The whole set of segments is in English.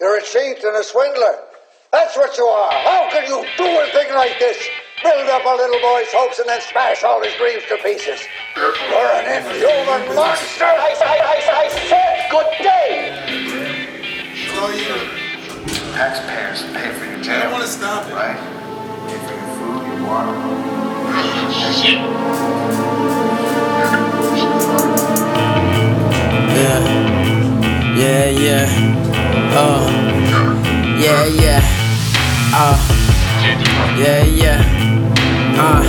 You're a cheat and a swindler. That's what you are. How can you do a thing like this? Build up a little boy's hopes and then smash all his dreams to pieces. You're an inhuman monster. I, I, I, I said good day. So you. Taxpayers pay for your jail. I don't want to stop it. Right? Pay for your food, your water. Uh, yeah, yeah. Uh, yeah, yeah. Uh.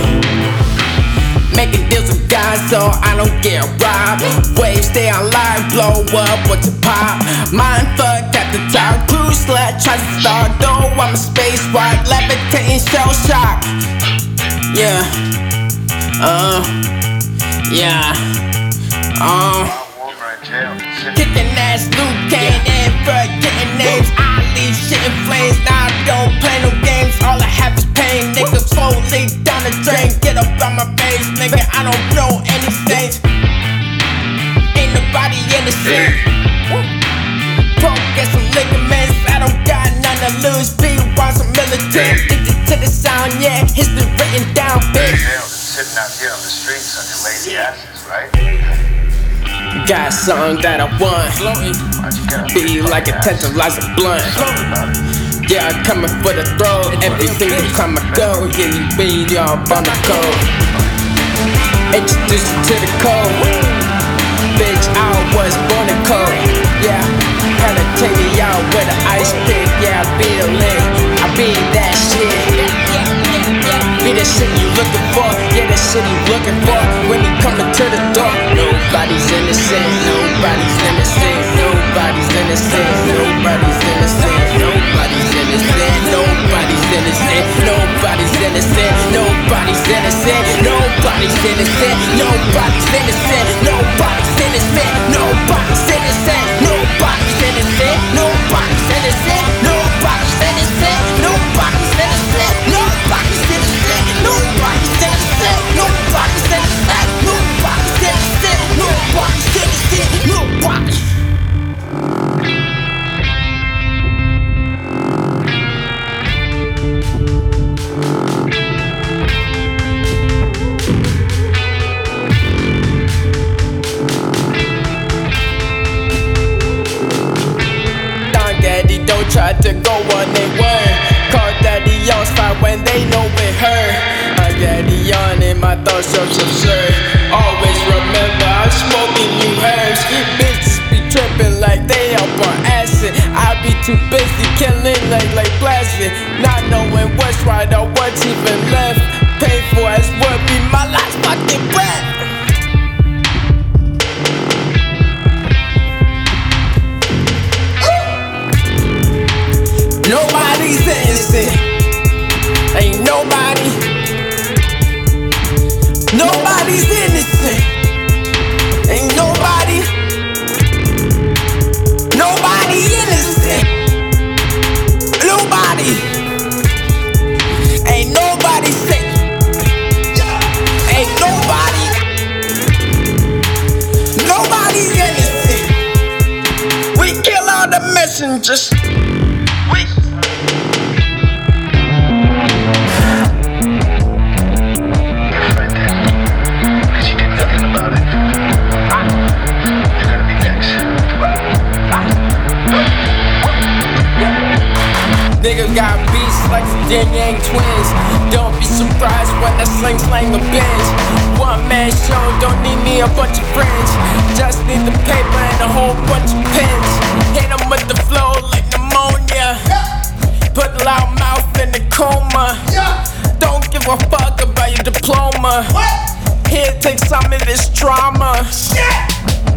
Making deals with guys so I don't get robbed. Waves stay online, blow up, what's a pop? Mind fucked at the top, cruise slut tries to start. Though I'm a space rock, levitating shell shock. Yeah, uh, yeah, uh. Kicking ass, Luke Kane, and for getting names. I leave shit in flames. Now I don't play no games. All I have is pain. Nigga, slowly down the drain. Get up on my face, nigga. I don't know any saints. Ain't nobody innocent. Broke get some ligaments. I don't got none to lose. Be want some militant. Addicted to the sound, yeah. History written down, bitch. jail than sitting out here on the streets on your lazy asses, right? Got something that I want. Be like a tantalizer blunt. Yeah, I'm coming for the throat. Every single time I go, yeah, you be y'all on the code. Introduce you to the code. Bitch, I was born in cold. Yeah, had to take me out with an ice pick. Yeah, I be the link. I be that shit. Be the shit you looking for. Yeah, the shit you looking for. Nobody's innocent. Nobody's innocent. Nobody's innocent. Nobody's innocent. Nobody's innocent. In my thoughts so absurd. Always remember I'm smoking new herbs. Bitches be tripping like they up on acid. I be too busy killing like like blasting. Not knowing what's right or what's even got beats like the Ying Yang twins. Don't be surprised when I sling slang a bench. One man show, don't need me a bunch of friends. Just need the paper and a whole bunch of pens. Hit 'em with the flow like pneumonia. Put loud mouth in the coma. Don't give a fuck about your diploma. Here, take some of this trauma. Give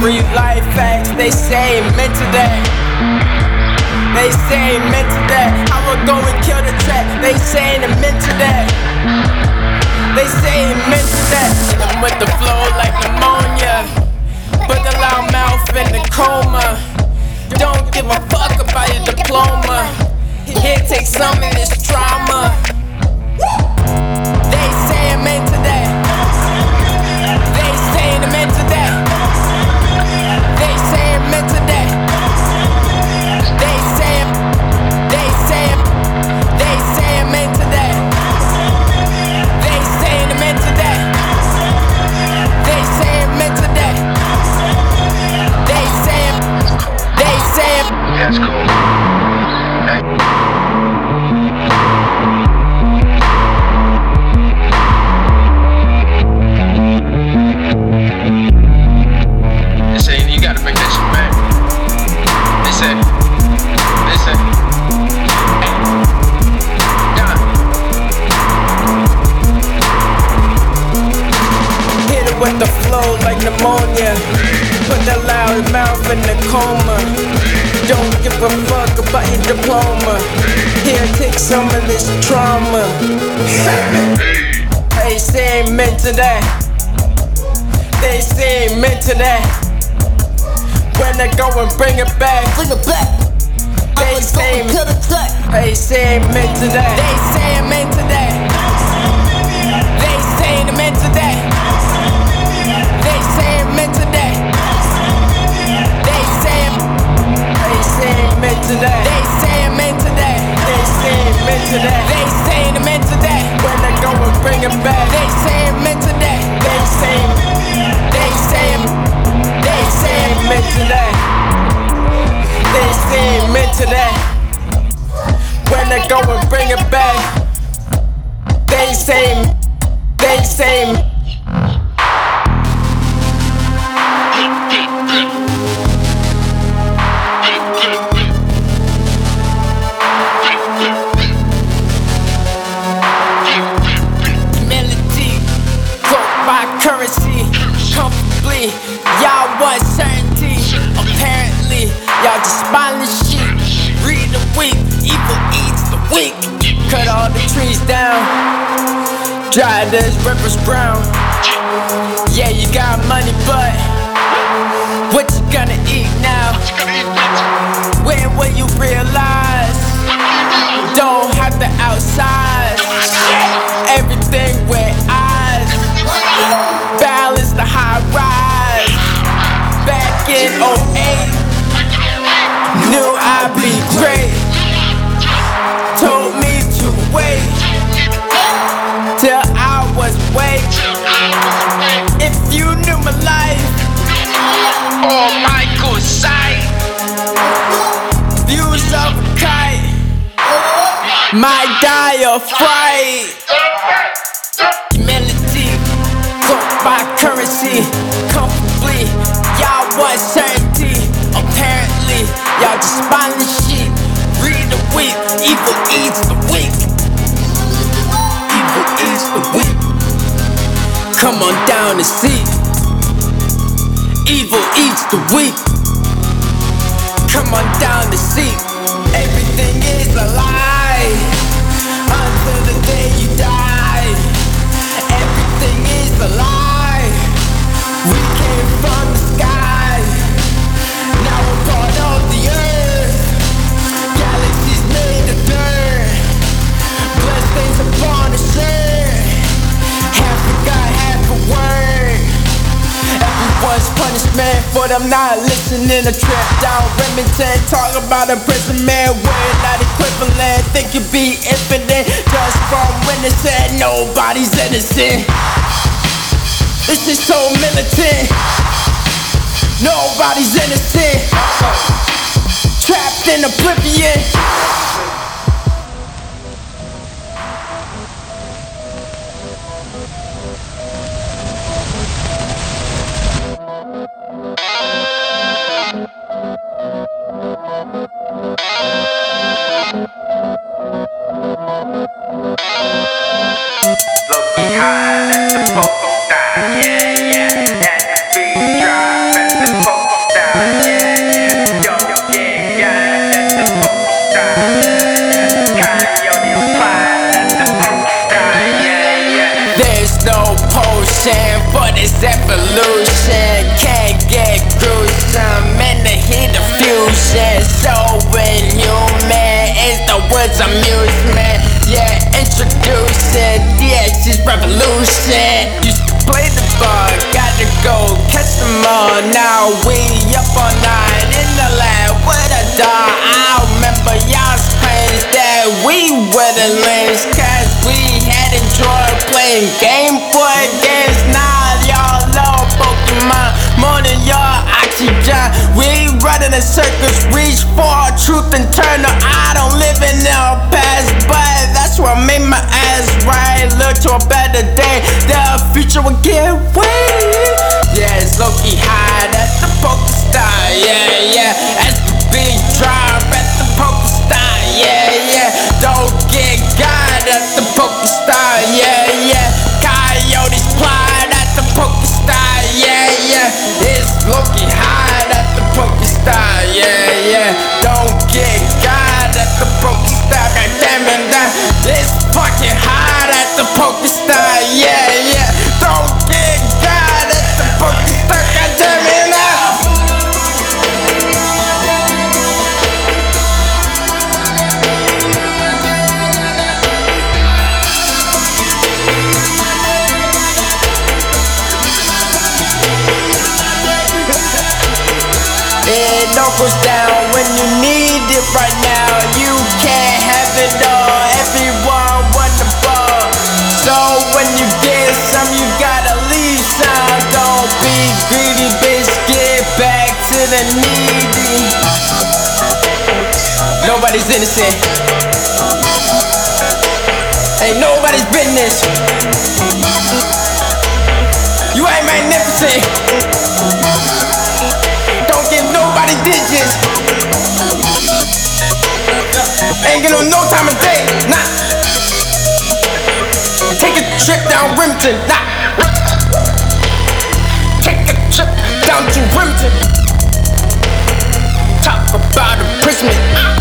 free life facts, they say meant to that. They say meant to that. I'ma go and kill the track. They saying it meant to that. They say meant to that. I'm with the flow like pneumonia. Put the loud mouth in the coma. Don't give a fuck about your diploma. Here, take some of this trauma. Some of this trauma. they say amen to that. They say amen to that. When I go and bring it back, Bring it back. they I'ma say, to the they say amen to that. They say amen to that. They say amen to that. They say amen to that. They say, they say amen to that. They say amen to that. They say amen to that. They say amen to that. When I go and bring it back, they say amen to that. They say, they say, they say amen to that. They say amen to that. When I go and bring it back, they say, they say. Dry this rivers brown. Yeah, you got money, but what you gonna eat now? Or Michael sight. Views of kite. Die of fright. Melody, cooked by currency, comfortably. Y'all want certainty, apparently. Y'all just mindless shit. Read the weak, evil eats the weak. Evil eats the weak. Come on down and see. Evil eats the weak. Come on down to see. Everything is a for them not listening. A trip down Remington, talk about a imprisonment. Word not equivalent, think you be infinite. Just from said nobody's innocent. This is so militant. Nobody's innocent. Trapped in oblivion. There's no potion, but it's evolution. Of fusion. So inhuman is the words amusement. Yeah, introducing the X's revolution. Used to play the bar, gotta go catch them all. Now we up all night in the lab with a dog. I remember y'all's pains that we were the lames, cause we had enjoyed playing Game Boy games. In circles, reach for truth and turn. No, I don't live in the past, but that's what made my ass right. Look to a better day, the future will get way. Yeah, it's Loki high, that's the Pokestar. Yeah, yeah, as the big drive at the Pokestar. Yeah, yeah, don't get God at the Pokestar. Yeah, yeah, Coyotes plied at the Pokestar. Yeah, yeah, It's fucking hot at the Poker Star, yeah, yeah. Don't get God at the Poker Star, goddamn it now. It all goes down when you need it right now. Nobody's innocent. Ain't nobody's business. You ain't magnificent. Don't give nobody digits. Ain't get no no time of day, nah. Take a trip down Rimpton, nah. Take a trip down to Rimpton. Talk about imprisonment. Take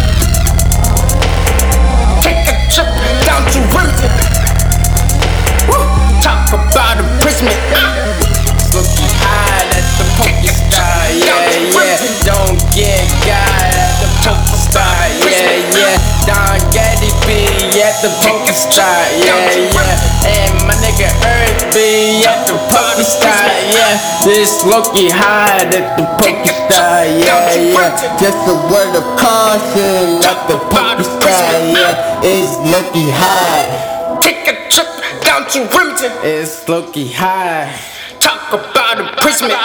Poker Star, yeah, yeah. And my nigga Earth be at the Poker Star, yeah. This Loki high at the Poker Star, yeah, yeah. Just a word of caution at the Poker Star, yeah. It's Loki high. Take a trip down to Rimpton. It's Loki high. Talk about imprisonment.